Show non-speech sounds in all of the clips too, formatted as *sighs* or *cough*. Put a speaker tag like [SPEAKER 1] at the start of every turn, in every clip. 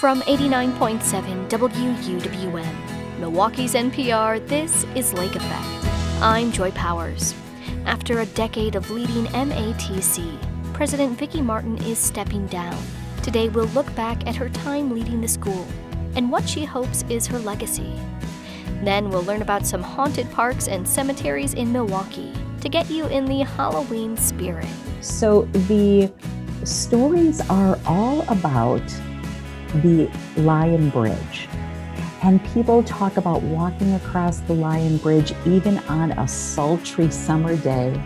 [SPEAKER 1] From 89.7 WUWM, Milwaukee's NPR, this is Lake Effect. I'm Joy Powers. After a decade of leading MATC, President Vicki Martin is stepping down. Today we'll look back at her time leading the school and what she hopes is her legacy. Then we'll learn about some haunted parks and cemeteries in Milwaukee to get you in the Halloween spirit.
[SPEAKER 2] So the stories are all about the Lion Bridge. And people talk about walking across the Lion Bridge even on a sultry summer day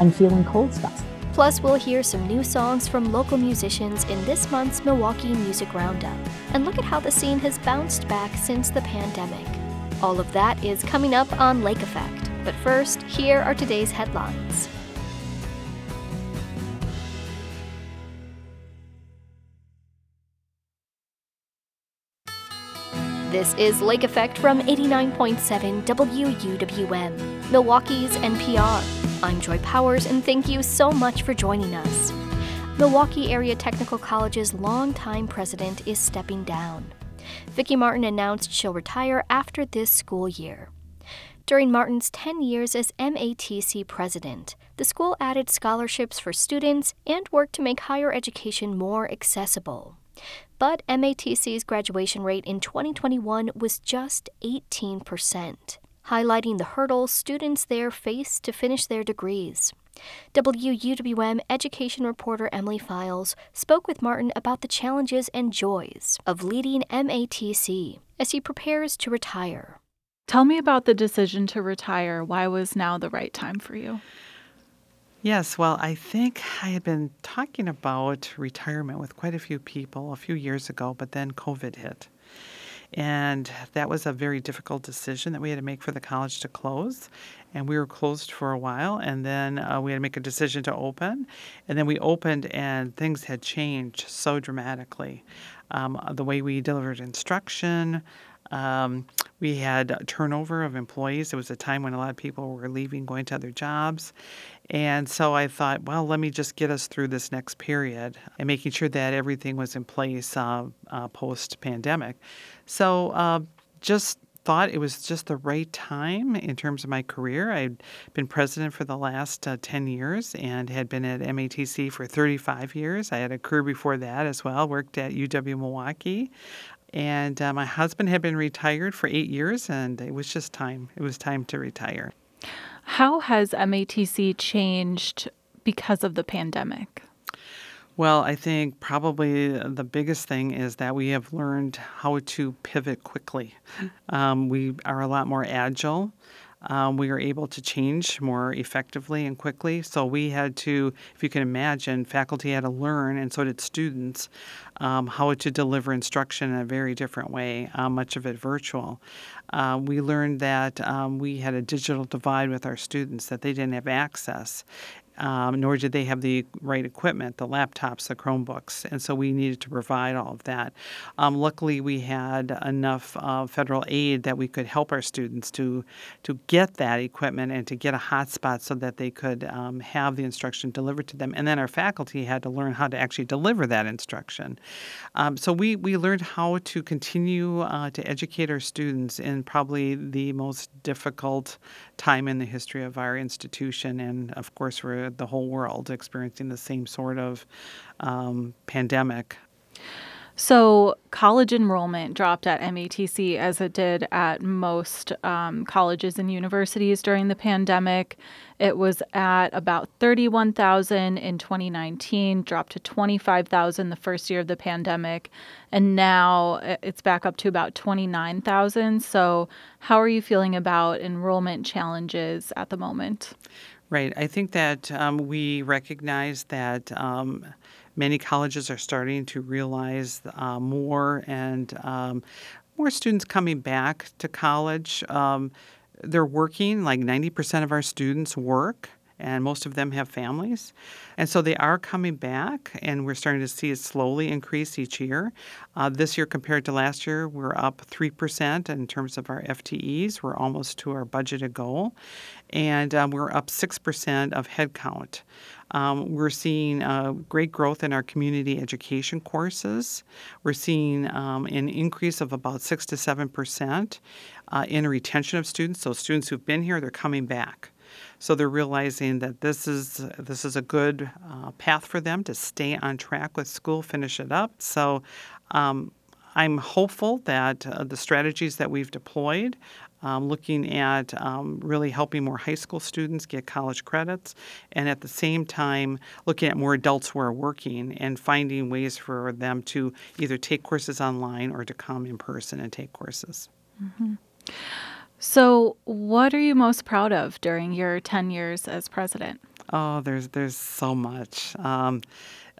[SPEAKER 2] and feeling cold spells.
[SPEAKER 1] Plus, we'll hear some new songs from local musicians in this month's Milwaukee Music Roundup and look at how the scene has bounced back since the pandemic. All of that is coming up on Lake Effect. But first, here are today's headlines. This is Lake Effect from 89.7 WUWM, Milwaukee's NPR. I'm Joy Powers, and thank you so much for joining us. Milwaukee Area Technical College's longtime president is stepping down. Vicki Martin announced she'll retire after this school year. During Martin's 10 years as MATC president, the school added scholarships for students and worked to make higher education more accessible. But MATC's graduation rate in 2021 was just 18%, highlighting the hurdles students there face to finish their degrees. WUWM education reporter Emily Files spoke with Martin about the challenges and joys of leading MATC as he prepares to retire.
[SPEAKER 3] Tell me about the decision to retire. Why was now the right time for you?
[SPEAKER 4] Yes, well, I think I had been talking about retirement with quite a few people a few years ago, but then COVID hit. And that was a very difficult decision that we had to make for the college to close. And we were closed for a while, and then uh, we had to make a decision to open. And then we opened, and things had changed so dramatically. Um, the way we delivered instruction, um, we had turnover of employees. It was a time when a lot of people were leaving, going to other jobs. And so I thought, well, let me just get us through this next period and making sure that everything was in place uh, uh, post pandemic. So uh, just thought it was just the right time in terms of my career. I'd been president for the last uh, 10 years and had been at MATC for 35 years. I had a career before that as well, worked at UW Milwaukee. And uh, my husband had been retired for eight years, and it was just time. It was time to retire.
[SPEAKER 3] How has MATC changed because of the pandemic?
[SPEAKER 4] Well, I think probably the biggest thing is that we have learned how to pivot quickly. Um, we are a lot more agile. Um, we were able to change more effectively and quickly. So we had to, if you can imagine, faculty had to learn, and so did students, um, how to deliver instruction in a very different way, uh, much of it virtual. Uh, we learned that um, we had a digital divide with our students, that they didn't have access um, nor did they have the right equipment, the laptops, the Chromebooks, and so we needed to provide all of that. Um, luckily, we had enough uh, federal aid that we could help our students to to get that equipment and to get a hotspot so that they could um, have the instruction delivered to them. And then our faculty had to learn how to actually deliver that instruction. Um, so we we learned how to continue uh, to educate our students in probably the most difficult time in the history of our institution, and of course, we're the whole world experiencing the same sort of um, pandemic.
[SPEAKER 3] So, college enrollment dropped at MATC as it did at most um, colleges and universities during the pandemic. It was at about 31,000 in 2019, dropped to 25,000 the first year of the pandemic, and now it's back up to about 29,000. So, how are you feeling about enrollment challenges at the moment?
[SPEAKER 4] Right. I think that um, we recognize that um, many colleges are starting to realize uh, more and um, more students coming back to college. Um, they're working, like 90% of our students work. And most of them have families. And so they are coming back, and we're starting to see it slowly increase each year. Uh, this year, compared to last year, we're up 3% in terms of our FTEs. We're almost to our budgeted goal, and um, we're up 6% of headcount. Um, we're seeing uh, great growth in our community education courses. We're seeing um, an increase of about 6 to 7 percent uh, in retention of students. So, students who've been here, they're coming back. So they're realizing that this is this is a good uh, path for them to stay on track with school, finish it up. So um, I'm hopeful that uh, the strategies that we've deployed, um, looking at um, really helping more high school students get college credits, and at the same time looking at more adults who are working and finding ways for them to either take courses online or to come in person and take courses.
[SPEAKER 3] Mm-hmm. So, what are you most proud of during your 10 years as president?
[SPEAKER 4] Oh, there's there's so much, um,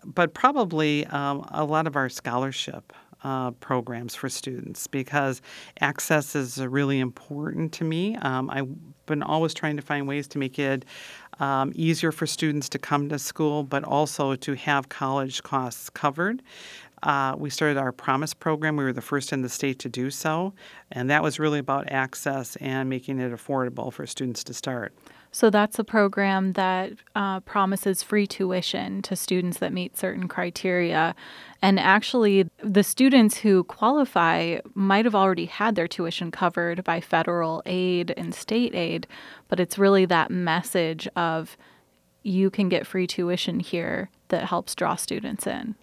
[SPEAKER 4] but probably um, a lot of our scholarship uh, programs for students because access is really important to me. Um, I've been always trying to find ways to make it um, easier for students to come to school, but also to have college costs covered. Uh, we started our Promise program. We were the first in the state to do so, and that was really about access and making it affordable for students to start.
[SPEAKER 3] So that's a program that uh, promises free tuition to students that meet certain criteria. And actually, the students who qualify might have already had their tuition covered by federal aid and state aid, but it's really that message of you can get free tuition here that helps draw students in.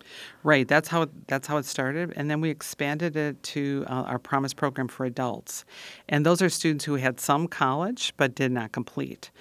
[SPEAKER 4] Right. That's how that's how it started, and then we expanded it to uh, our Promise program for adults, and those are students who had some college but did not complete.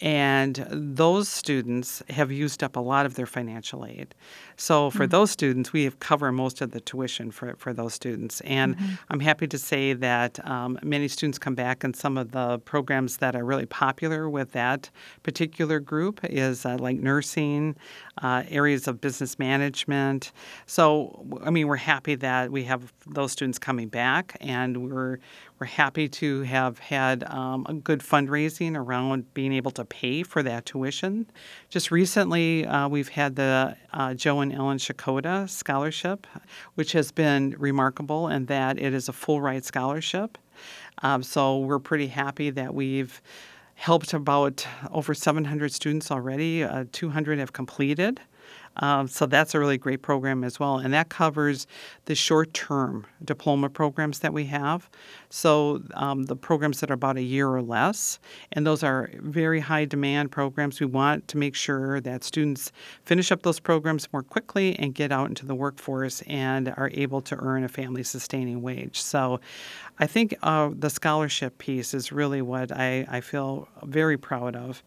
[SPEAKER 4] And those students have used up a lot of their financial aid. So for mm-hmm. those students, we have covered most of the tuition for, for those students. And mm-hmm. I'm happy to say that um, many students come back, and some of the programs that are really popular with that particular group is uh, like nursing, uh, areas of business management. So, I mean, we're happy that we have those students coming back, and we're we're happy to have had um, a good fundraising around being able to pay for that tuition. Just recently, uh, we've had the uh, Joe and Ellen Checota Scholarship, which has been remarkable in that it is a full ride scholarship. Um, so we're pretty happy that we've helped about over 700 students already. Uh, 200 have completed. Um, so that's a really great program as well. And that covers the short term diploma programs that we have. So um, the programs that are about a year or less. And those are very high demand programs. We want to make sure that students finish up those programs more quickly and get out into the workforce and are able to earn a family sustaining wage. So I think uh, the scholarship piece is really what I, I feel very proud of.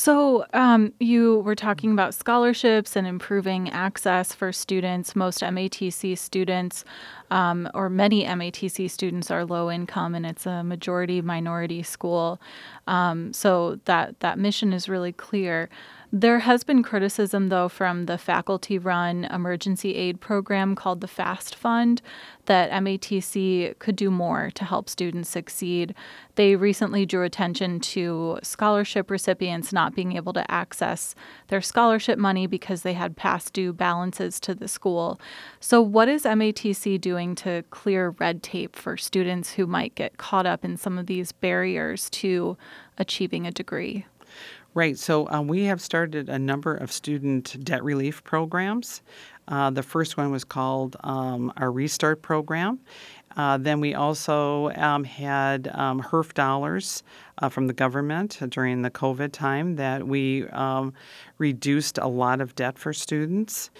[SPEAKER 3] So, um, you were talking about scholarships and improving access for students. Most MATC students, um, or many MATC students, are low income, and it's a majority minority school. Um, so that that mission is really clear. There has been criticism, though, from the faculty run emergency aid program called the FAST Fund that MATC could do more to help students succeed. They recently drew attention to scholarship recipients not being able to access their scholarship money because they had past due balances to the school. So, what is MATC doing to clear red tape for students who might get caught up in some of these barriers to achieving a degree?
[SPEAKER 4] Right. So um, we have started a number of student debt relief programs. Uh, the first one was called um, our Restart program. Uh, then we also um, had um, HEERF dollars uh, from the government during the COVID time that we um, reduced a lot of debt for students.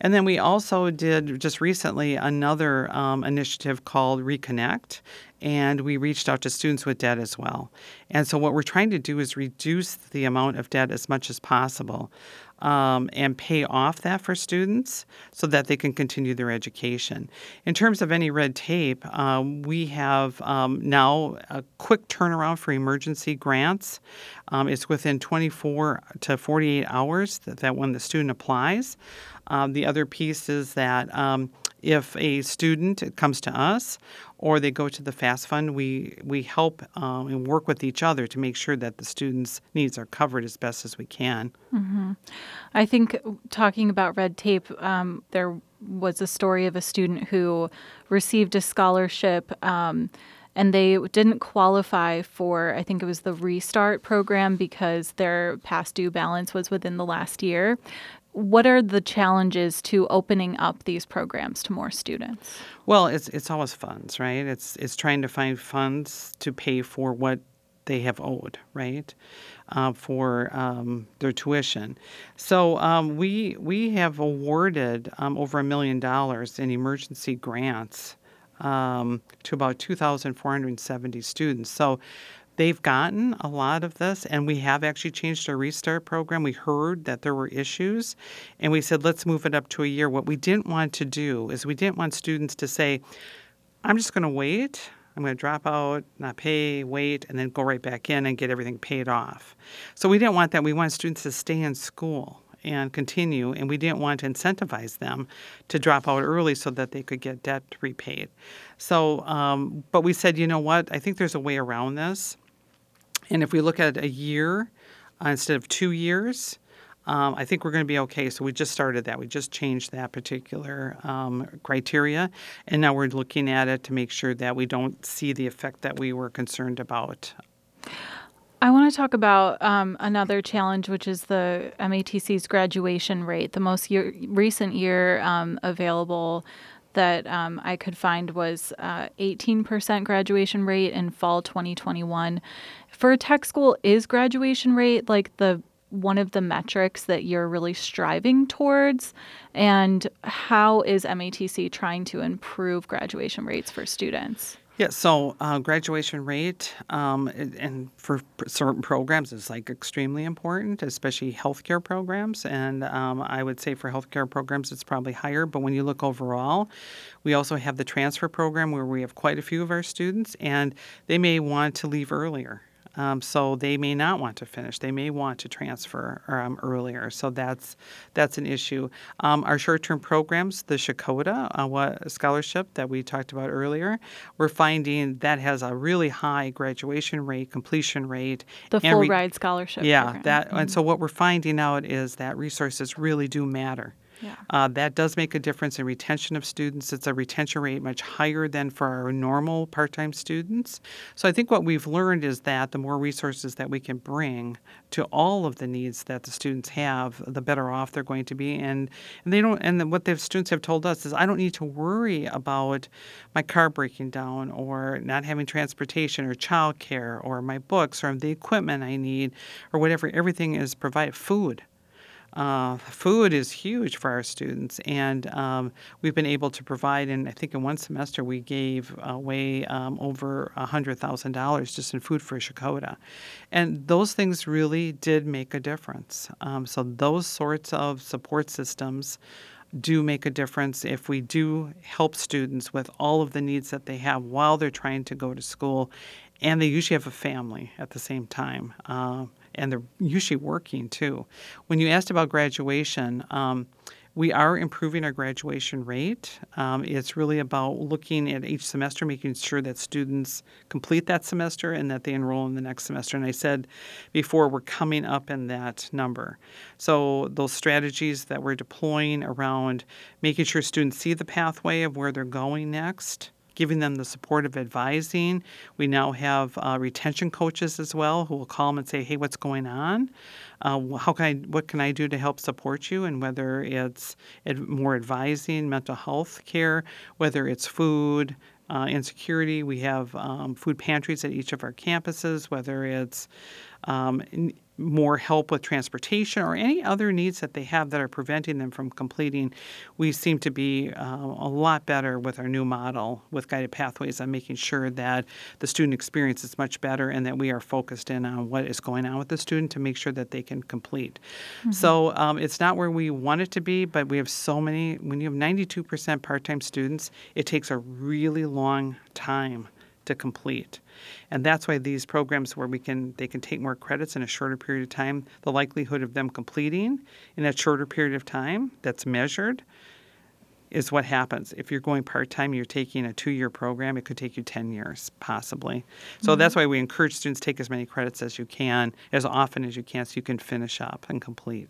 [SPEAKER 4] And then we also did just recently another um, initiative called Reconnect, and we reached out to students with debt as well. And so, what we're trying to do is reduce the amount of debt as much as possible um, and pay off that for students so that they can continue their education. In terms of any red tape, um, we have um, now a quick turnaround for emergency grants. Um, it's within 24 to 48 hours that, that when the student applies. Um, the other piece is that um, if a student comes to us or they go to the FAST Fund, we, we help um, and work with each other to make sure that the students' needs are covered as best as we can.
[SPEAKER 3] Mm-hmm. I think talking about red tape, um, there was a story of a student who received a scholarship. Um, and they didn't qualify for, I think it was the Restart program because their past due balance was within the last year. What are the challenges to opening up these programs to more students?
[SPEAKER 4] Well, it's it's always funds, right? It's it's trying to find funds to pay for what they have owed, right? Uh, for um, their tuition. So um, we we have awarded um, over a million dollars in emergency grants um, to about 2,470 students. So they've gotten a lot of this, and we have actually changed our restart program. We heard that there were issues, and we said, let's move it up to a year. What we didn't want to do is we didn't want students to say, I'm just going to wait. I'm going to drop out, not pay, wait, and then go right back in and get everything paid off. So we didn't want that. We want students to stay in school and continue, and we didn't want to incentivize them to drop out early so that they could get debt repaid. So, um, but we said, you know what? I think there's a way around this. And if we look at a year uh, instead of two years, um, I think we're going to be okay. So we just started that. We just changed that particular um, criteria, and now we're looking at it to make sure that we don't see the effect that we were concerned about.
[SPEAKER 3] I want to talk about um, another challenge, which is the MATC's graduation rate. The most year, recent year um, available that um, I could find was uh, 18% graduation rate in fall 2021. For a tech school, is graduation rate like the one of the metrics that you're really striving towards? And how is MATC trying to improve graduation rates for students?
[SPEAKER 4] Yeah, so uh, graduation rate um, and for certain programs is like extremely important, especially healthcare programs. And um, I would say for healthcare programs, it's probably higher. But when you look overall, we also have the transfer program where we have quite a few of our students, and they may want to leave earlier. Um, so they may not want to finish. They may want to transfer um, earlier. So that's that's an issue. Um, our short-term programs, the Checota uh, scholarship that we talked about earlier, we're finding that has a really high graduation rate, completion rate.
[SPEAKER 3] The full re- ride scholarship.
[SPEAKER 4] Yeah,
[SPEAKER 3] program.
[SPEAKER 4] that.
[SPEAKER 3] Mm-hmm.
[SPEAKER 4] And so what we're finding out is that resources really do matter.
[SPEAKER 3] Yeah.
[SPEAKER 4] Uh, that does make a difference in retention of students. It's a retention rate much higher than for our normal part time students. So I think what we've learned is that the more resources that we can bring to all of the needs that the students have, the better off they're going to be. And, and they don't. And what the students have told us is, I don't need to worry about my car breaking down or not having transportation or childcare or my books or the equipment I need or whatever. Everything is provided. Food. Uh, food is huge for our students, and um, we've been able to provide. And I think in one semester we gave away um, over hundred thousand dollars just in food for Checota, and those things really did make a difference. Um, so those sorts of support systems do make a difference if we do help students with all of the needs that they have while they're trying to go to school, and they usually have a family at the same time. Uh, and they're usually working too. When you asked about graduation, um, we are improving our graduation rate. Um, it's really about looking at each semester, making sure that students complete that semester and that they enroll in the next semester. And I said before, we're coming up in that number. So, those strategies that we're deploying around making sure students see the pathway of where they're going next giving them the support of advising. We now have uh, retention coaches as well who will call them and say, "Hey, what's going on? Uh, how can I? What can I do to help support you?" And whether it's more advising, mental health care, whether it's food. Uh, insecurity. We have um, food pantries at each of our campuses, whether it's um, more help with transportation or any other needs that they have that are preventing them from completing, we seem to be uh, a lot better with our new model with guided pathways on making sure that the student experience is much better and that we are focused in on what is going on with the student to make sure that they can complete. Mm-hmm. So um, it's not where we want it to be, but we have so many. When you have 92% part time students, it takes a really long time to complete. And that's why these programs where we can they can take more credits in a shorter period of time, the likelihood of them completing in a shorter period of time that's measured is what happens. If you're going part time, you're taking a two year program, it could take you 10 years, possibly. So mm-hmm. that's why we encourage students take as many credits as you can, as often as you can, so you can finish up and complete.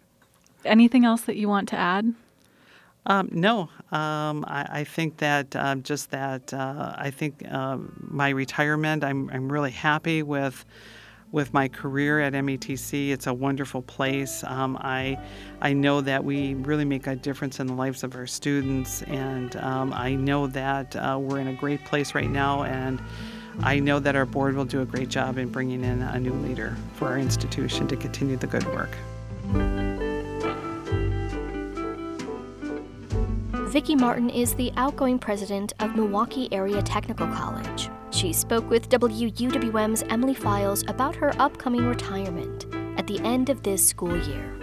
[SPEAKER 3] Anything else that you want to add?
[SPEAKER 4] Um, no, um, I, I, think that um, just that uh, I think uh, my retirement. I'm I'm really happy with with my career at METC. It's a wonderful place. Um, I, I know that we really make a difference in the lives of our students, and um, I know that uh, we're in a great place right now, and I know that our board will do a great job in bringing in a new leader for our institution to continue the good work.
[SPEAKER 1] Vicki Martin is the outgoing president of Milwaukee Area Technical College. She spoke with WUWM's Emily Files about her upcoming retirement at the end of this school year.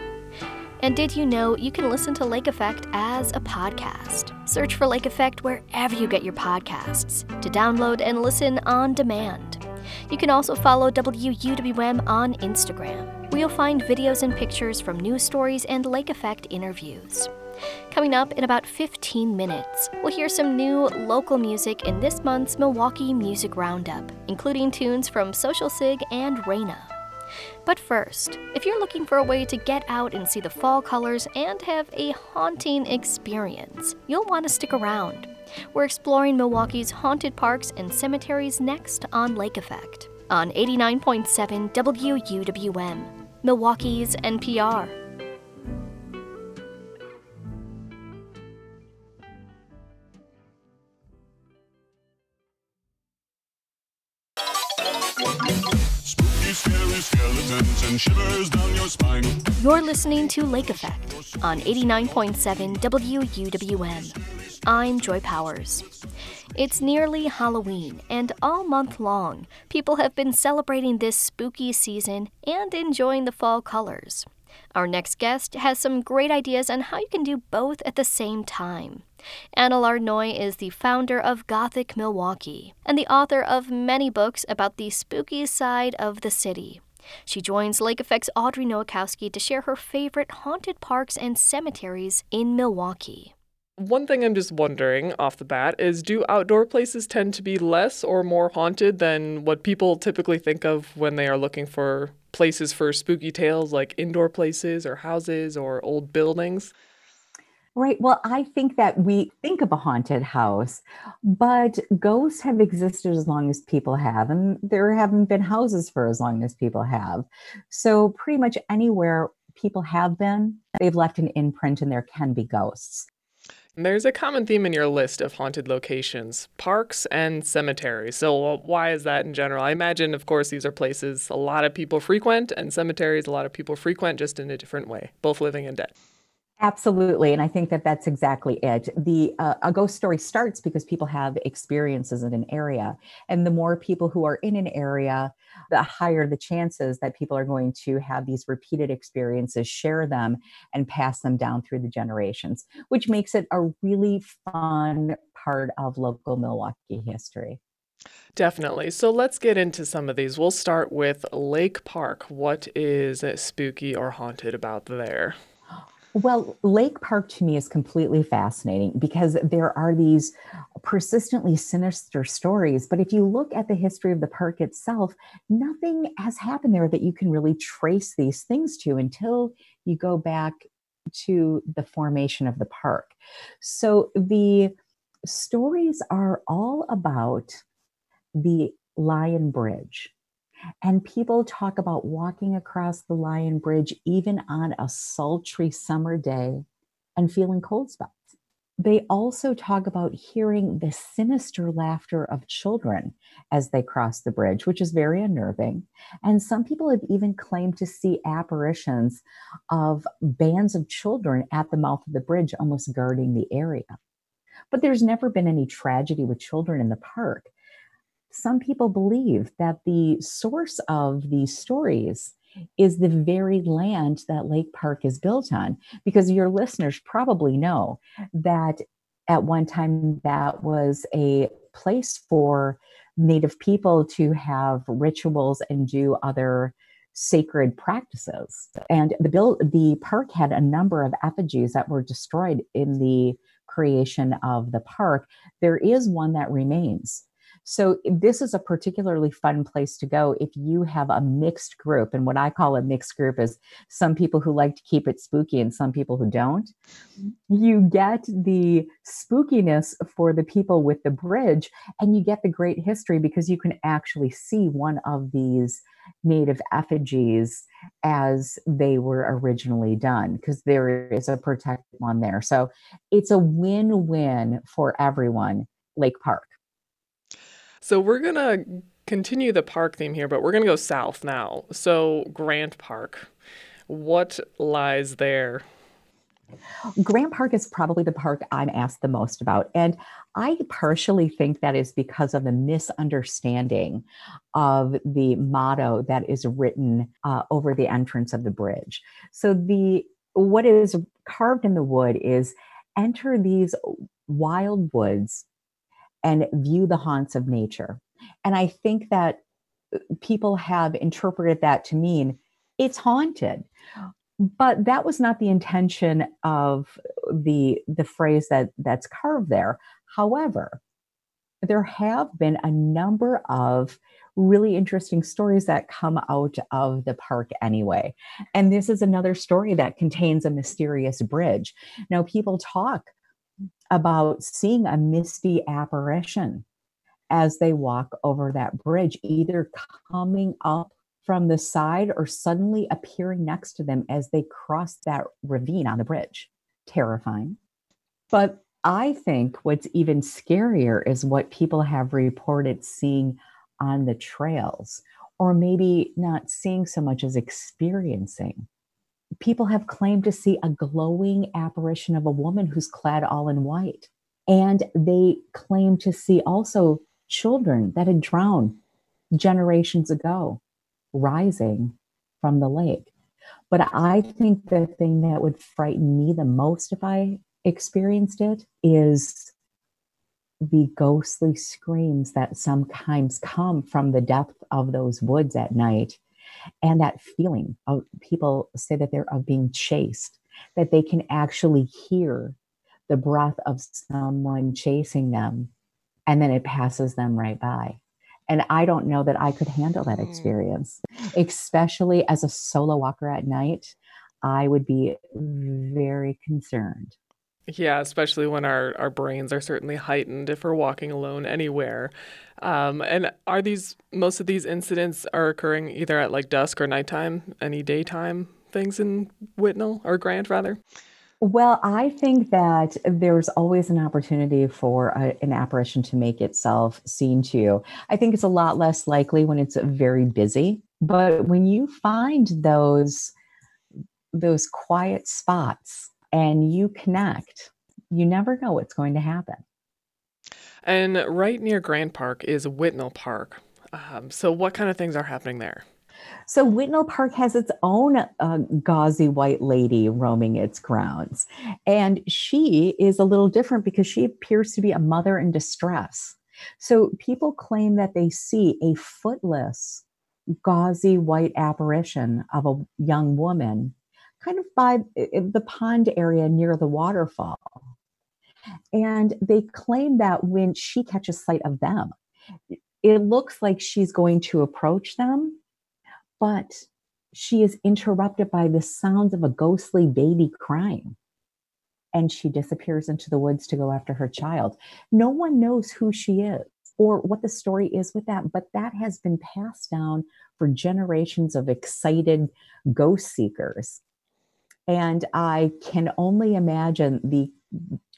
[SPEAKER 1] And did you know you can listen to Lake Effect as a podcast? Search for Lake Effect wherever you get your podcasts to download and listen on demand. You can also follow WUWM on Instagram, where you'll find videos and pictures from news stories and Lake Effect interviews. Coming up in about 15 minutes, we'll hear some new local music in this month's Milwaukee Music Roundup, including tunes from Social Sig and Raina. But first, if you're looking for a way to get out and see the fall colors and have a haunting experience, you'll want to stick around. We're exploring Milwaukee's haunted parks and cemeteries next on Lake Effect on 89.7 WUWM, Milwaukee's NPR. Shivers down your spine. You're listening to Lake Effect on 89.7 WUWM. I'm Joy Powers. It's nearly Halloween, and all month long, people have been celebrating this spooky season and enjoying the fall colors. Our next guest has some great ideas on how you can do both at the same time. Anna Lardinois is the founder of Gothic Milwaukee and the author of many books about the spooky side of the city. She joins Lake Effect's Audrey Nowakowski to share her favorite haunted parks and cemeteries in Milwaukee.
[SPEAKER 5] One thing I'm just wondering off the bat is do outdoor places tend to be less or more haunted than what people typically think of when they are looking for places for spooky tales like indoor places or houses or old buildings?
[SPEAKER 2] Right. Well, I think that we think of a haunted house, but ghosts have existed as long as people have, and there haven't been houses for as long as people have. So, pretty much anywhere people have been, they've left an imprint and there can be ghosts.
[SPEAKER 5] There's a common theme in your list of haunted locations parks and cemeteries. So, why is that in general? I imagine, of course, these are places a lot of people frequent, and cemeteries a lot of people frequent just in a different way, both living and dead.
[SPEAKER 2] Absolutely, and I think that that's exactly it. The uh, a ghost story starts because people have experiences in an area, and the more people who are in an area, the higher the chances that people are going to have these repeated experiences, share them, and pass them down through the generations, which makes it a really fun part of local Milwaukee history.
[SPEAKER 5] Definitely. So let's get into some of these. We'll start with Lake Park. What is spooky or haunted about there?
[SPEAKER 2] Well, Lake Park to me is completely fascinating because there are these persistently sinister stories. But if you look at the history of the park itself, nothing has happened there that you can really trace these things to until you go back to the formation of the park. So the stories are all about the Lion Bridge. And people talk about walking across the Lion Bridge even on a sultry summer day and feeling cold spots. They also talk about hearing the sinister laughter of children as they cross the bridge, which is very unnerving. And some people have even claimed to see apparitions of bands of children at the mouth of the bridge, almost guarding the area. But there's never been any tragedy with children in the park some people believe that the source of these stories is the very land that Lake Park is built on. Because your listeners probably know that at one time that was a place for Native people to have rituals and do other sacred practices. And the bill, the park had a number of effigies that were destroyed in the creation of the park, there is one that remains. So this is a particularly fun place to go if you have a mixed group. And what I call a mixed group is some people who like to keep it spooky and some people who don't. You get the spookiness for the people with the bridge, and you get the great history because you can actually see one of these native effigies as they were originally done because there is a protected one there. So it's a win win for everyone, Lake Park.
[SPEAKER 5] So we're going to continue the park theme here, but we're going to go south now. So Grant Park, what lies there?
[SPEAKER 2] Grant Park is probably the park I'm asked the most about. And I partially think that is because of the misunderstanding of the motto that is written uh, over the entrance of the bridge. So the what is carved in the wood is enter these wild woods and view the haunts of nature. And I think that uh, people have interpreted that to mean it's haunted. But that was not the intention of the the phrase that that's carved there. However, there have been a number of really interesting stories that come out of the park anyway. And this is another story that contains a mysterious bridge. Now, people talk about seeing a misty apparition as they walk over that bridge, either coming up from the side or suddenly appearing next to them as they cross that ravine on the bridge. Terrifying. But I think what's even scarier is what people have reported seeing on the trails, or maybe not seeing so much as experiencing people have claimed to see a glowing apparition of a woman who's clad all in white. And they claim to see also children that had drowned generations ago rising from the lake. But I think the thing that would frighten me the most if I experienced it is the ghostly screams that sometimes come from the depth of those woods at night and that feeling of people say that they're of being chased that they can actually hear the breath of someone chasing them and then it passes them right by and i don't know that i could handle that hmm. experience especially as a solo walker at night i would be very concerned
[SPEAKER 5] yeah, especially when our, our brains are certainly heightened if we're walking alone anywhere. Um, and are these most of these incidents are occurring either at like dusk or nighttime? Any daytime things in Whitnall or Grant rather?
[SPEAKER 2] Well, I think that there's always an opportunity for a, an apparition to make itself seen to you. I think it's a lot less likely when it's very busy, but when you find those those quiet spots and you connect, you never know what's going to happen.
[SPEAKER 5] And right near Grant Park is Whitnall Park. Um, so, what kind of things are happening there?
[SPEAKER 2] So, Whitnall Park has its own uh, gauzy white lady roaming its grounds. And she is a little different because she appears to be a mother in distress. So, people claim that they see a footless, gauzy white apparition of a young woman kind of by eh, eh, the pond area near the waterfall. And they claim that when she catches sight of them, it looks like she's going to approach them, but she is interrupted by the sounds of a ghostly baby crying. And she disappears into the woods to go after her child. No one knows who she is or what the story is with that, but that has been passed down for generations of excited ghost seekers and I can only imagine the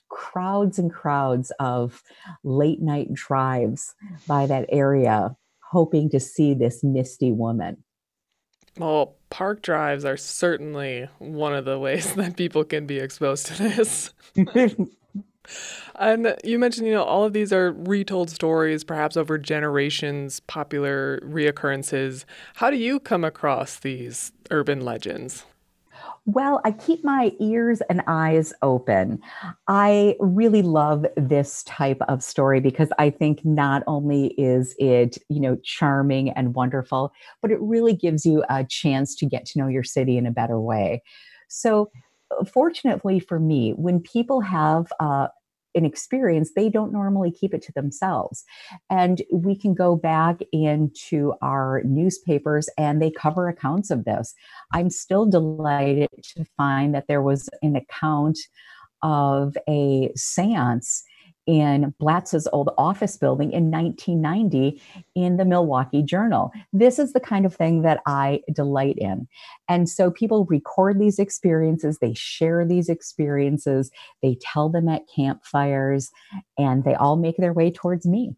[SPEAKER 2] crowds and crowds of late night drives by that area, hoping to see this misty woman.
[SPEAKER 5] Well, park drives are certainly one of the ways *laughs* that people can be exposed to this. *laughs* and you mentioned, you know, all of these are retold stories, perhaps over generations, popular reoccurrences. How do you come across these urban legends?
[SPEAKER 2] Well, I keep my ears and eyes open. I really love this type of story because I think not only is it, you know, charming and wonderful, but it really gives you a chance to get to know your city in a better way. So, fortunately for me, when people have uh, an experience, they don't normally keep it to themselves. And we can go back into our newspapers and they cover accounts of this. I'm still delighted to find that there was an account of a seance in Blatz's old office building in 1990 in the Milwaukee Journal. This is the kind of thing that I delight in. And so people record these experiences, they share these experiences, they tell them at campfires, and they all make their way towards me.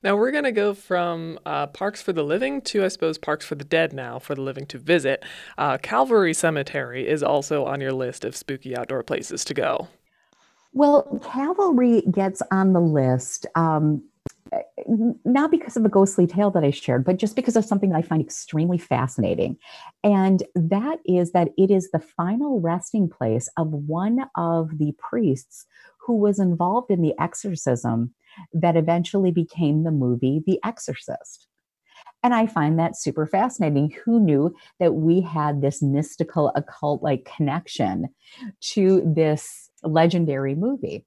[SPEAKER 5] Now we're going to go from uh, parks for the living to, I suppose, parks for the dead now for the living to visit. Uh, Calvary Cemetery is also on your list of spooky outdoor places to go.
[SPEAKER 2] Well, cavalry gets on the list. Um, not because of a ghostly tale that I shared, but just because of something that I find extremely fascinating. And that is that it is the final resting place of one of the priests who was involved in the exorcism that eventually became the movie The Exorcist. And I find that super fascinating. Who knew that we had this mystical, occult like connection to this legendary movie?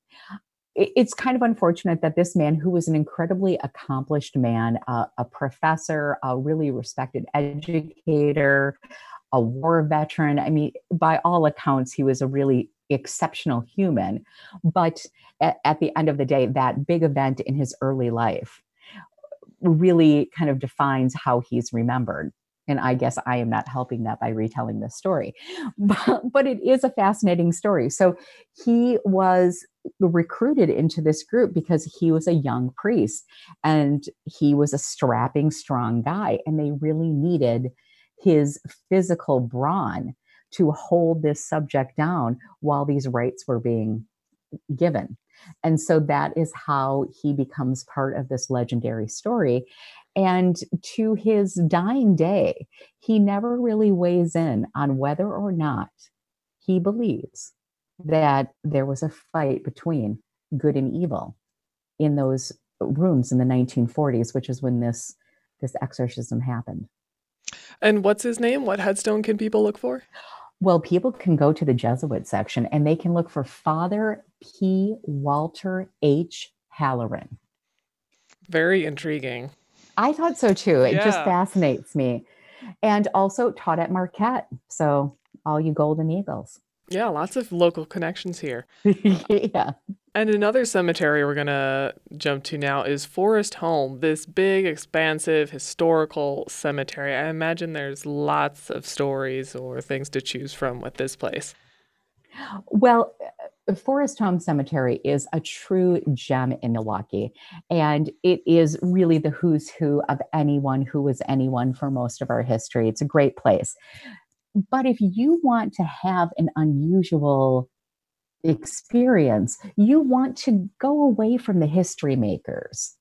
[SPEAKER 2] It's kind of unfortunate that this man, who was an incredibly accomplished man, uh, a professor, a really respected educator, a war veteran, I mean, by all accounts, he was a really exceptional human. But at, at the end of the day, that big event in his early life really kind of defines how he's remembered. And I guess I am not helping that by retelling this story. *laughs* But, but it is a fascinating story. So he was recruited into this group because he was a young priest and he was a strapping, strong guy. And they really needed his physical brawn to hold this subject down while these rites were being given. And so that is how he becomes part of this legendary story. And to his dying day, he never really weighs in on whether or not he believes that there was a fight between good and evil in those rooms in the 1940s, which is when this this exorcism happened.
[SPEAKER 5] And what's his name? What headstone can people look for?
[SPEAKER 2] Well, people can go to the Jesuit section and they can look for Father P. Walter H. Halloran.
[SPEAKER 5] Very intriguing.
[SPEAKER 2] I thought so too. It yeah. just fascinates me. And also taught at Marquette. So, all you Golden Eagles.
[SPEAKER 5] Yeah, lots of local connections here. *laughs*
[SPEAKER 2] yeah.
[SPEAKER 5] And another cemetery we're going to jump to now is Forest Home, this big, expansive, historical cemetery. I imagine there's lots of stories or things to choose from with this place.
[SPEAKER 2] Well, Forest Home Cemetery is a true gem in Milwaukee, and it is really the who's who of anyone who was anyone for most of our history. It's a great place. But if you want to have an unusual experience, you want to go away from the history makers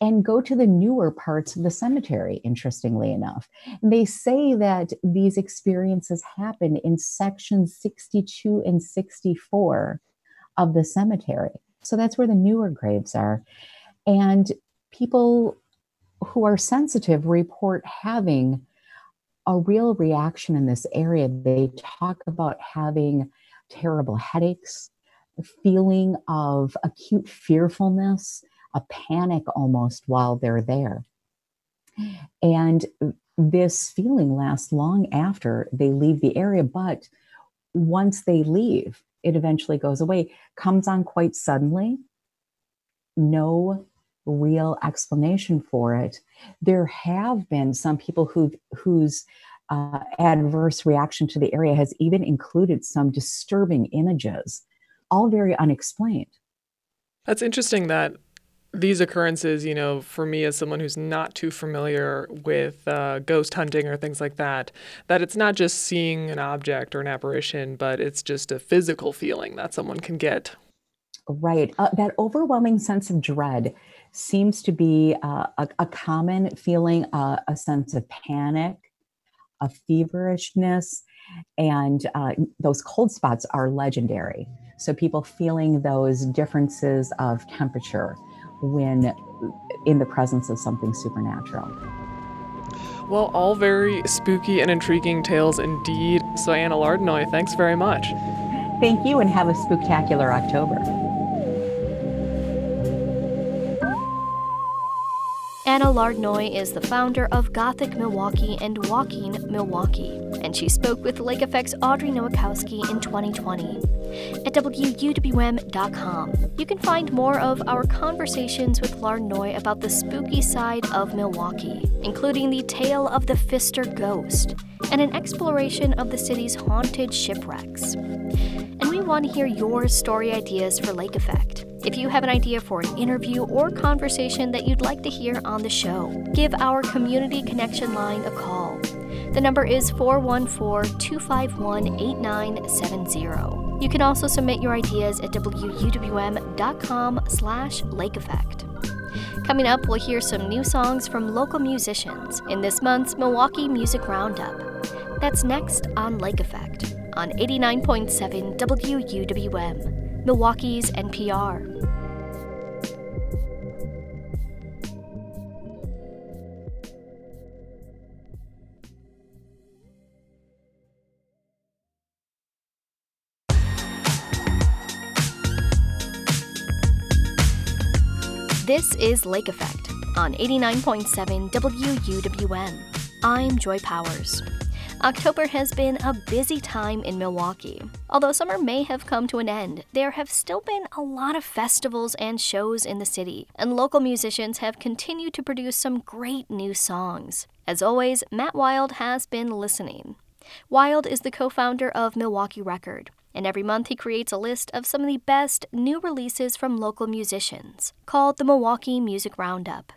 [SPEAKER 2] and go to the newer parts of the cemetery, interestingly enough. And they say that these experiences happen in sections 62 and 64 of the cemetery. So that's where the newer graves are. And people who are sensitive report having a real reaction in this area. They talk about having terrible headaches, feeling of acute fearfulness, a panic almost while they're there. And this feeling lasts long after they leave the area, but once they leave, it eventually goes away, comes on quite suddenly. No real explanation for it. There have been some people who whose uh, adverse reaction to the area has even included some disturbing images, all very unexplained.
[SPEAKER 5] That's interesting that these occurrences, you know, for me as someone who's not too familiar with uh, ghost hunting or things like that, that it's not just seeing an object or an apparition, but it's just a physical feeling that someone can get.
[SPEAKER 2] Right. Uh, that overwhelming sense of dread seems to be uh, a, a, common feeling, uh, a sense of panic, a feverishness, and uh, those cold spots are legendary. So people feeling those differences of temperature when in the presence of something supernatural.
[SPEAKER 5] Well, all very spooky and intriguing tales indeed. So, Anna Lardinois, thanks very much.
[SPEAKER 2] Thank you, and have a spectacular October.
[SPEAKER 1] Anna Lardinois is the founder of Gothic Milwaukee and Walking Milwaukee, and she spoke with Lake Effect's Audrey Nowakowski in 2020. At WUWM.com, you can find more of our conversations with Lardinois about the spooky side of Milwaukee, including the tale of the Pfister ghost and an exploration of the city's haunted shipwrecks. And we want to hear your story ideas for Lake Effect. If you have an idea for an interview or conversation that you'd like to hear on the show, give our Community Connection line a call. The number is 414 251 8970. You can also submit your ideas at wuwm.com slash lake effect. Coming up, we'll hear some new songs from local musicians in this month's Milwaukee Music Roundup. That's next on Lake Effect on 89.7 WUWM, Milwaukee's NPR. This is Lake Effect on 89.7 WUWM. I'm Joy Powers. October has been a busy time in Milwaukee. Although summer may have come to an end, there have still been a lot of festivals and shows in the city, and local musicians have continued to produce some great new songs. As always, Matt Wild has been listening. Wild is the co founder of Milwaukee Record, and every month he creates a list of some of the best new releases from local musicians, called the Milwaukee Music Roundup.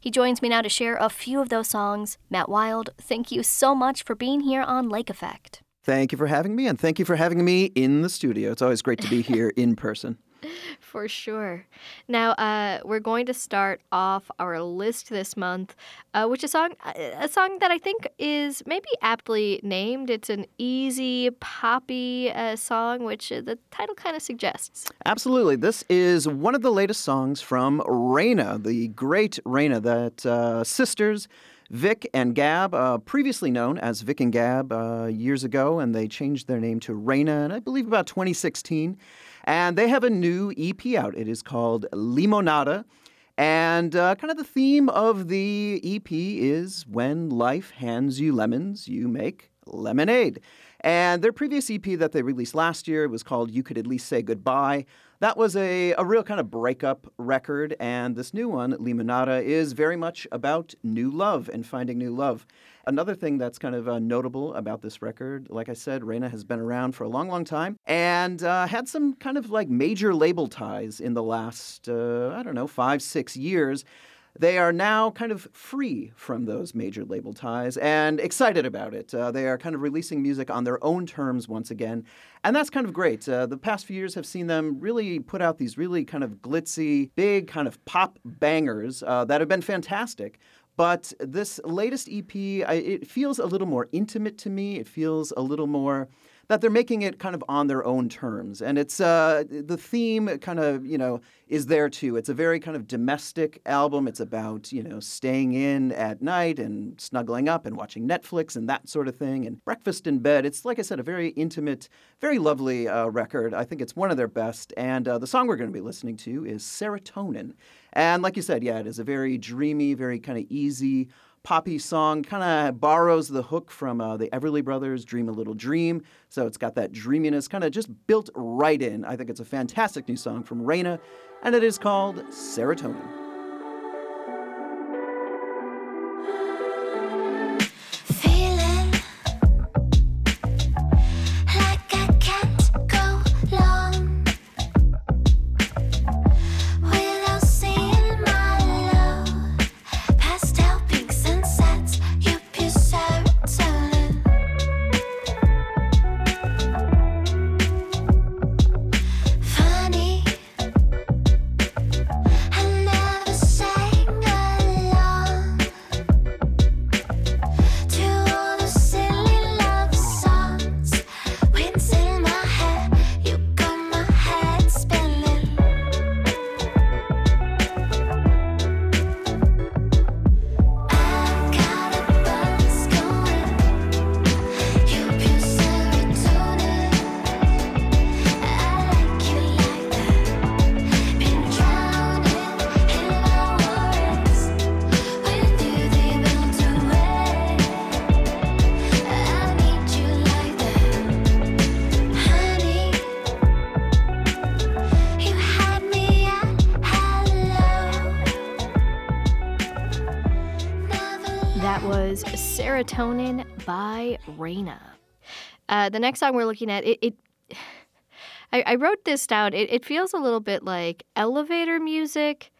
[SPEAKER 1] He joins me now to share a few of those songs. Matt Wild, thank you so much for being here on Lake Effect.
[SPEAKER 6] Thank you for having me, and thank you for having me in the studio. It's always great to be here in person. *laughs*
[SPEAKER 1] For sure. Now, uh, we're going to start off our list this month, uh, which is a song, a song that I think is maybe aptly named. It's an easy, poppy uh, song, which the title kind of suggests.
[SPEAKER 6] Absolutely. This is one of the latest songs from Reyna, the great Reyna, that uh, sisters. Vic and Gab, uh, previously known as Vic and Gab uh, years ago, and they changed their name to Reyna, and I believe about 2016. And they have a new EP out. It is called Limonada. And uh, kind of the theme of the EP is when life hands you lemons, you make lemonade. And their previous EP that they released last year was called You Could At Least Say Goodbye. That was a, a real kind of breakup record. And this new one, Limonada, is very much about new love and finding new love. Another thing that's kind of uh, notable about this record, like I said, Reyna has been around for a long, long time and uh, had some kind of like major label ties in the last, uh, I don't know, five, six years. They are now kind of free from those major label ties and excited about it. Uh, they are kind of releasing music on their own terms once again. And that's kind of great. Uh, the past few years have seen them really put out these really kind of glitzy, big kind of pop bangers uh, that have been fantastic. But this latest EP, I, it feels a little more intimate to me. It feels a little more that they're making it kind of on their own terms. And it's uh, the theme kind of, you know, is there too. It's a very kind of domestic album. It's about, you know, staying in at night and snuggling up and watching Netflix and that sort of thing and breakfast in bed. It's, like I said, a very intimate, very lovely uh, record. I think it's one of their best. And uh, the song we're going to be listening to is Serotonin. And like you said, yeah, it is a very dreamy, very kind of easy poppy song. Kind of borrows the hook from uh, the Everly Brothers' Dream a Little Dream. So it's got that dreaminess kind of just built right in. I think it's a fantastic new song from Reyna, and it is called Serotonin.
[SPEAKER 1] Serotonin by Reyna. Uh, the next song we're looking at, it, it *sighs* I, I, wrote this down. It, it feels a little bit like elevator music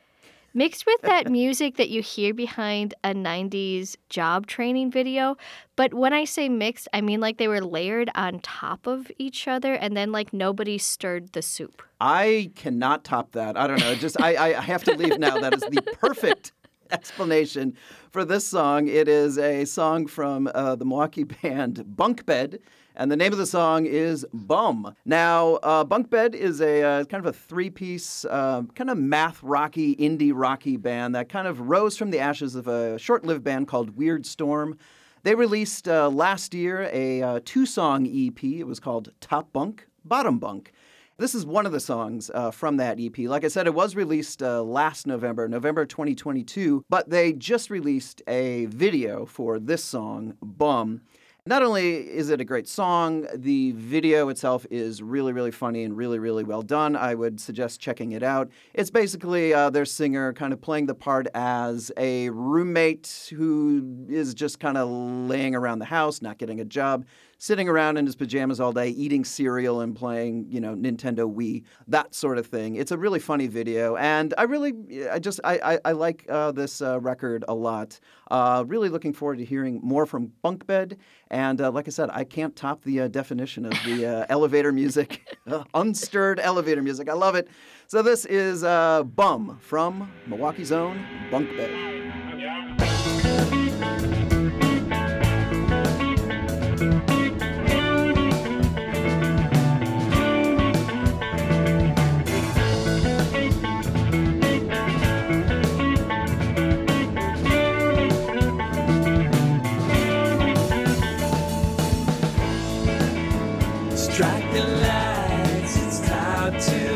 [SPEAKER 1] mixed with that *laughs* music that you hear behind a 90s job training video. But when I say mixed, I mean like they were layered on top of each other and then like nobody stirred the soup.
[SPEAKER 6] I cannot top that. I don't know. Just I, I have to leave now. That is the *laughs* perfect *laughs* explanation for this song. It is a song from uh, the Milwaukee *laughs* band Bunkbed, and the name of the song is Bum. Now, uh, Bunkbed is a uh, kind of a three piece, uh, kind of math rocky, indie rocky band that kind of rose from the ashes of a short lived band called Weird Storm. They released uh, last year a uh, two song EP. It was called Top Bunk, Bottom Bunk. This is one of the songs uh, from that EP. Like I said, it was released uh, last November, November 2022, but they just released a video for this song, Bum. Not only is it a great song, the video itself is really, really funny and really, really well done. I would suggest checking it out. It's basically uh, their singer kind of playing the part as a roommate who is just kind of laying around the house, not getting a job, sitting around in his pajamas all day, eating cereal and playing, you know, Nintendo Wii, that sort of thing. It's a really funny video, and I really, I just, I, I, I like uh, this uh, record a lot. Uh, really looking forward to hearing more from Bunkbed, and uh, like I said, I can't top the uh, definition of the uh, *laughs* elevator music, *laughs* unstirred elevator music. I love it. So this is Bum from Milwaukee's own Bunkbed. lights, it's time to.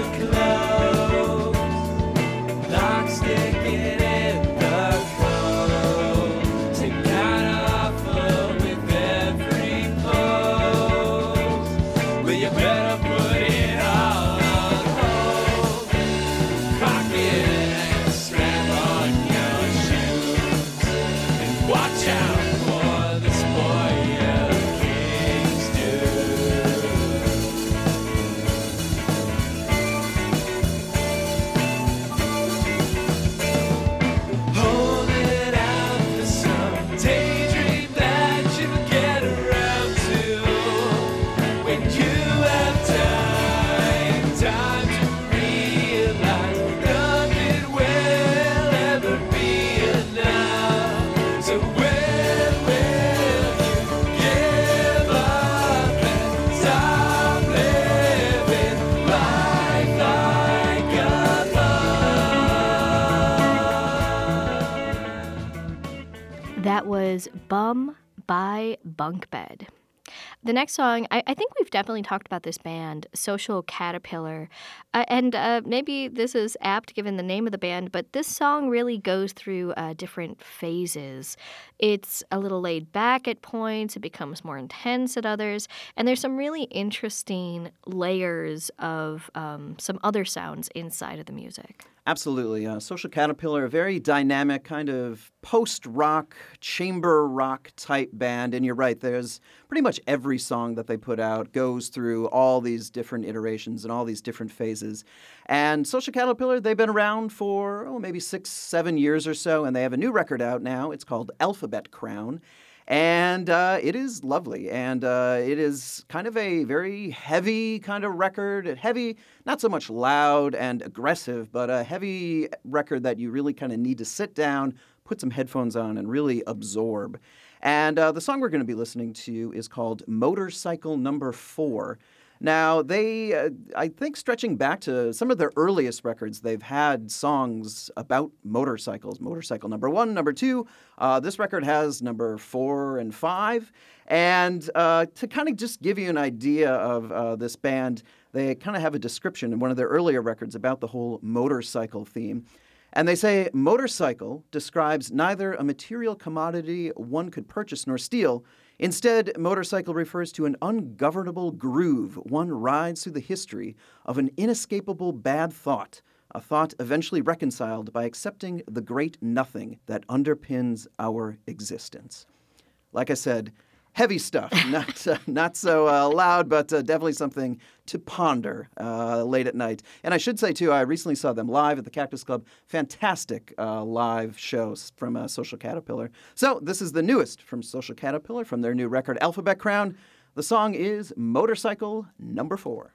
[SPEAKER 1] Was Bum by Bunk Bed. The next song, I, I, think we've definitely talked about this band, Social Caterpillar. Uh, and uh, maybe this is apt given the name of the band, but this song really goes through uh, different phases. It's a little laid back at points, it becomes more intense at others, and there's some really interesting layers of um, some other sounds inside of the music.
[SPEAKER 6] Absolutely. Uh, Social Caterpillar, a very dynamic kind of post rock, chamber rock type band. And you're right, there's pretty much every song that they put out goes through all these different iterations and all these different phases. And Social Caterpillar, they've been around for, oh, maybe six, seven years or so. And they have a new record out now. It's called Alphabet Crown. And uh, it is lovely. And uh, it is kind of a very heavy kind of record. Heavy, not so much loud and aggressive, but a heavy record that you really kind of need to sit down, put some headphones on, and really absorb. And uh, the song we're going to be listening to is called Motorcycle Number Four. Now, they, uh, I think, stretching back to some of their earliest records, they've had songs about motorcycles. Motorcycle number one, number two. Uh, this record has number four and five. And uh, to kind of just give you an idea of uh, this band, they kind of have a description in one of their earlier records about the whole motorcycle theme. And they say motorcycle describes neither a material commodity one could purchase nor steal, Instead, motorcycle refers to an ungovernable groove one rides through the history of an inescapable bad thought, a thought eventually reconciled by accepting the great nothing that underpins our existence. Like I said, heavy stuff, *laughs* not uh, not so uh, loud, but uh, definitely something to ponder uh, late at night. And I should say too, I recently saw them live at the Cactus Club. Fantastic uh, live shows from uh, Social Caterpillar. So this is the newest from Social Caterpillar from their new record Alphabet Crown. The song is Motorcycle Number Four.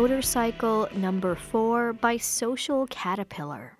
[SPEAKER 1] Motorcycle Number Four by Social Caterpillar.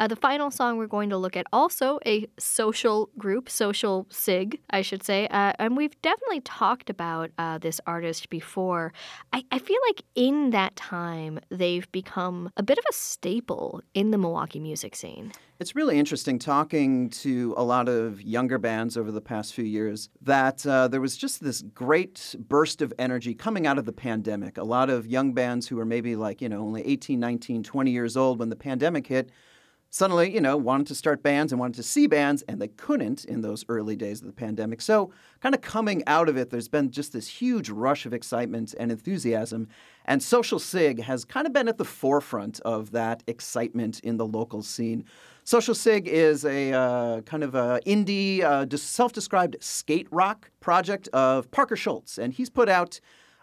[SPEAKER 1] Uh, the final song we're going to look at also a social group, social cig, I should say, uh, and we've definitely talked about uh, this artist before. I, I feel like in that time they've become a bit of a staple in the Milwaukee music scene.
[SPEAKER 6] It's really interesting talking to a lot of younger bands over the past few years that uh, there was just this great burst of energy coming out of the pandemic. A lot of young bands who were maybe like, you know, only 18, 19, 20 years old when the pandemic hit suddenly, you know, wanted to start bands and wanted to see bands, and they couldn't in those early days of the pandemic. So, kind of coming out of it, there's been just this huge rush of excitement and enthusiasm. And Social Cig has kind of been at the forefront of that excitement in the local scene. Social Cig is a uh, kind of a indie, uh, self-described skate rock project of Parker Schultz, and he's put out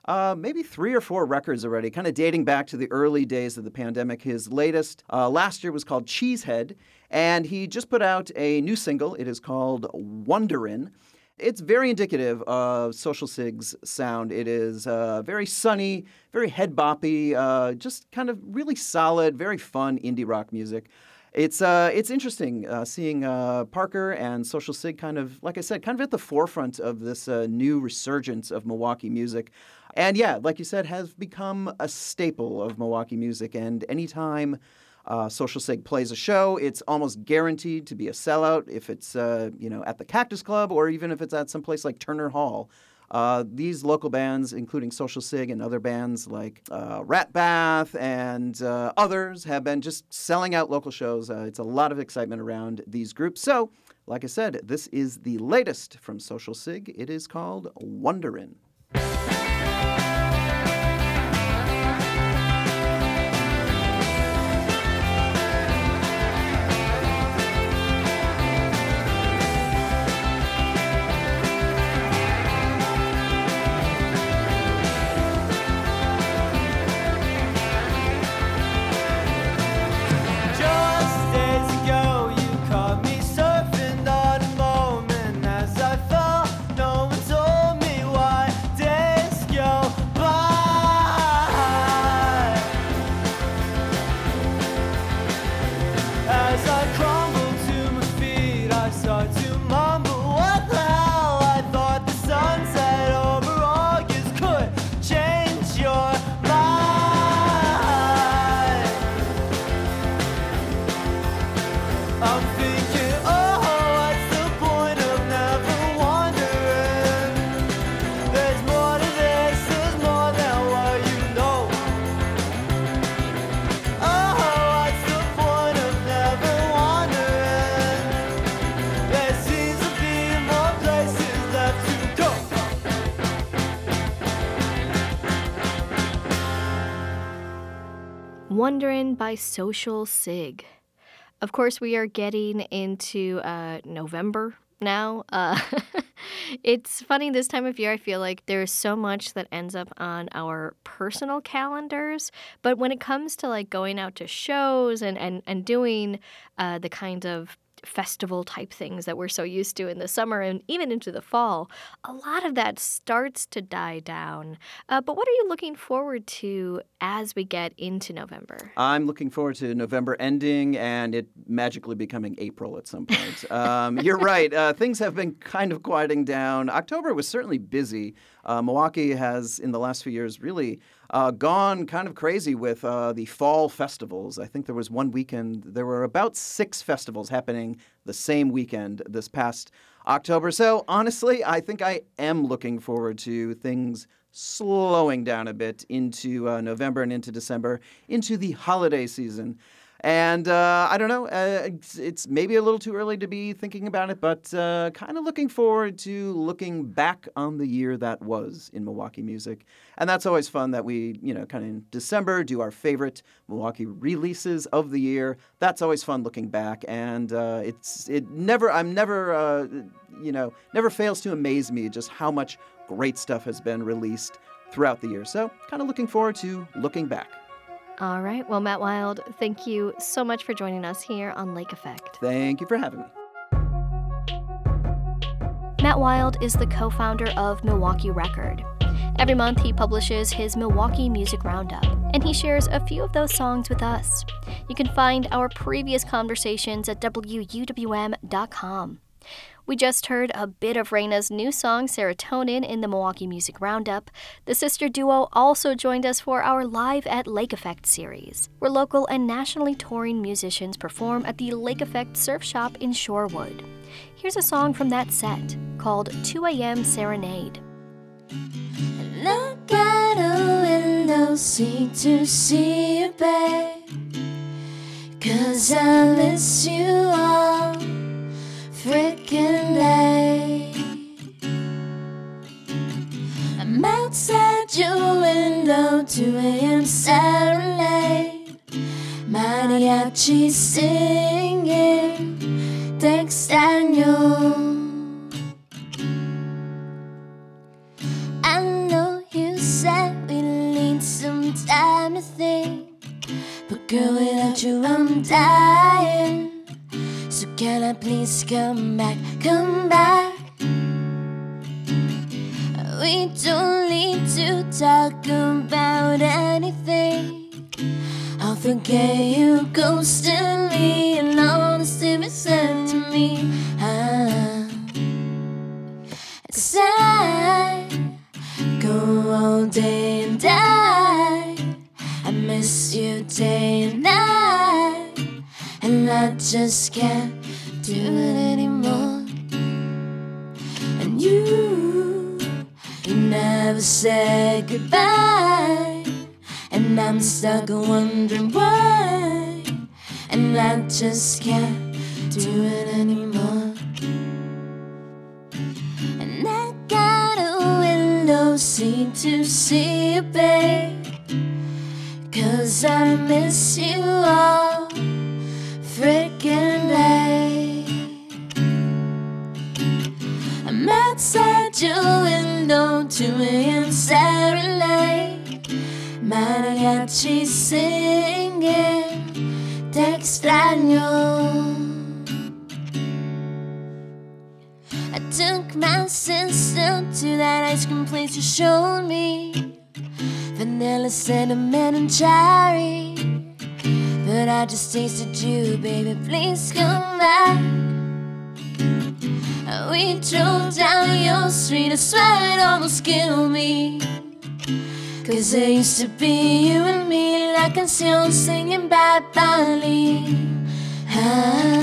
[SPEAKER 6] uh, maybe three or four records already, kind of dating back to the early days of the pandemic. His latest uh, last year was called Cheesehead, and he just put out a new single. It is called Wonderin'. It's very indicative of Social Cig's sound. It is uh, very sunny, very head boppy, uh, just kind of really solid, very fun indie rock music. It's uh, it's interesting uh, seeing uh, Parker and Social Cig kind of, like I said, kind of at the forefront of this uh, new resurgence of Milwaukee music. And yeah, like you said, has become a staple of Milwaukee music. And anytime uh, Social Cig plays a show, it's almost guaranteed to be a sellout if it's uh, you know at the Cactus Club or even if it's at some place like Turner Hall. Uh, these local bands, including Social Cig and other bands like uh, Rat Bath and uh, others, have been just selling out local shows. Uh, it's a lot of excitement around these groups. So, like I said, this is the latest from Social Cig. It is called Wonderin'.
[SPEAKER 1] Wonderin' by Social Cig. Of course, we are getting into uh, November now. Uh, *laughs* it's funny this time of year, I feel like there's so much that ends up on our personal calendars. But when it comes to like going out to shows and, and, and doing uh, the kind of festival type things that we're so used to in the summer and even into the fall, a lot of that starts to die down. Uh, but what are you looking forward to as we get into November?
[SPEAKER 6] I'm looking forward to November ending and it magically becoming April at some point. *laughs* um, you're right. Uh, things have been kind of quieting down. October was certainly busy. Uh, Milwaukee has, in the last few years, really uh, gone kind of crazy with uh, the fall festivals. I think there was one weekend, there were about six festivals happening the same weekend this past October. So honestly, I think I am looking forward to things slowing down a bit into uh, November and into December, into the holiday season. And uh, I don't know, uh, it's, it's maybe a little too early to be thinking about it, but uh, kind of looking forward to looking back on the year that was in Milwaukee music. And that's always fun that we, you know, kind of in December do our favorite Milwaukee releases of the year. That's always fun looking back. And uh, it's, it never, I'm never, uh, you know, never fails to amaze me just how much great stuff has been released throughout the year. So kind of looking forward to looking back.
[SPEAKER 1] All right. Well, Matt Wild, thank you so much for joining us here on Lake Effect.
[SPEAKER 6] Thank you for having me.
[SPEAKER 1] Matt Wild is the co founder of Milwaukee Record. Every month, he publishes his Milwaukee Music Roundup, and he shares a few of those songs with us. You can find our previous conversations at WUWM.com. We just heard a bit of Reyna's new song, Serotonin, in the Milwaukee Music Roundup. The sister duo also joined us for our Live at Lake Effect series, where local and nationally touring musicians perform at the Lake Effect Surf Shop in Shorewood. Here's a song from that set called 2 a.m. Serenade.
[SPEAKER 7] Look out a window seat to see you, babe. Cause I miss you all freaking day. I'm outside your window, 2 a.m. serenade. Mariachi singing, te extraño. I know you said we need some time to think. But girl, without you, I'm dying. Can I please come back, come back? We don't need to talk about anything. I'll forget you me and the stuff said to me. Ah. Cause I go all day and die. I miss you day and night, and I just can't do it anymore. And you, you never said goodbye, and I'm stuck wondering why, and I just can't do it anymore. And I got a window seat to see you, babe. Cause I miss you all freaking outside your window, 2 a.m. serenade. Mariachi singing, te extraño. I took my sister to that ice cream place you showed me. Vanilla, cinnamon, and cherry. But I just tasted you, baby. Please come back. We drove down your street, I swear it almost killed me. Cause there used to be you and me, like canción singing Bad Bunny. Ah,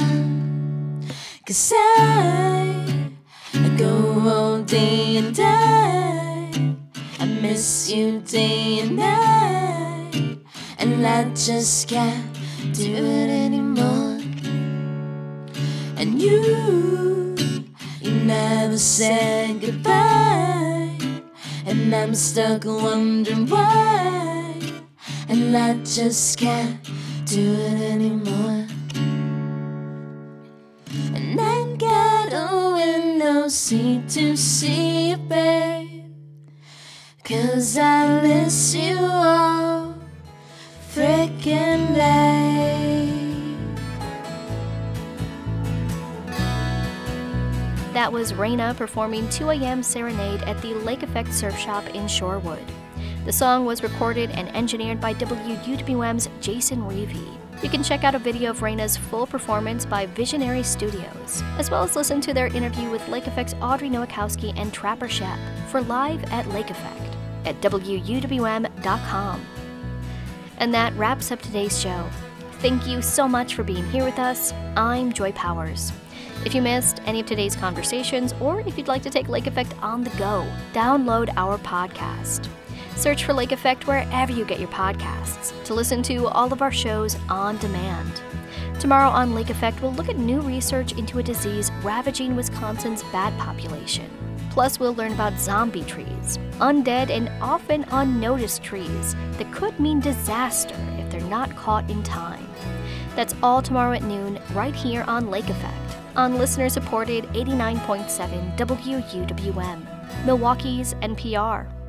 [SPEAKER 7] Cause I, I go all day and die. I miss you day and night, and I just can't do it anymore. And you, you never said goodbye, and I'm stuck wondering why, and I just can't do it anymore. And I got a window seat to see you, babe. Cause I miss you all freaking day.
[SPEAKER 1] That was Reyna performing 2 a.m. Serenade at the Lake Effect Surf Shop in Shorewood. The song was recorded and engineered by WUWM's Jason Reevey. You can check out a video of Reyna's full performance by Visionary Studios, as well as listen to their interview with Lake Effect's Audrey Nowakowski and Trapper Schoepp for Live at Lake Effect at WUWM.com. And that wraps up today's show. Thank you so much for being here with us. I'm Joy Powers. If you missed any of today's conversations, or if you'd like to take Lake Effect on the go, download our podcast. Search for Lake Effect wherever you get your podcasts to listen to all of our shows on demand. Tomorrow on Lake Effect, we'll look at new research into a disease ravaging Wisconsin's bat population. Plus, we'll learn about zombie trees, undead and often unnoticed trees that could mean disaster if they're not caught in time. That's all tomorrow at noon, right here on Lake Effect, on listener supported 89.7 WUWM, Milwaukee's NPR.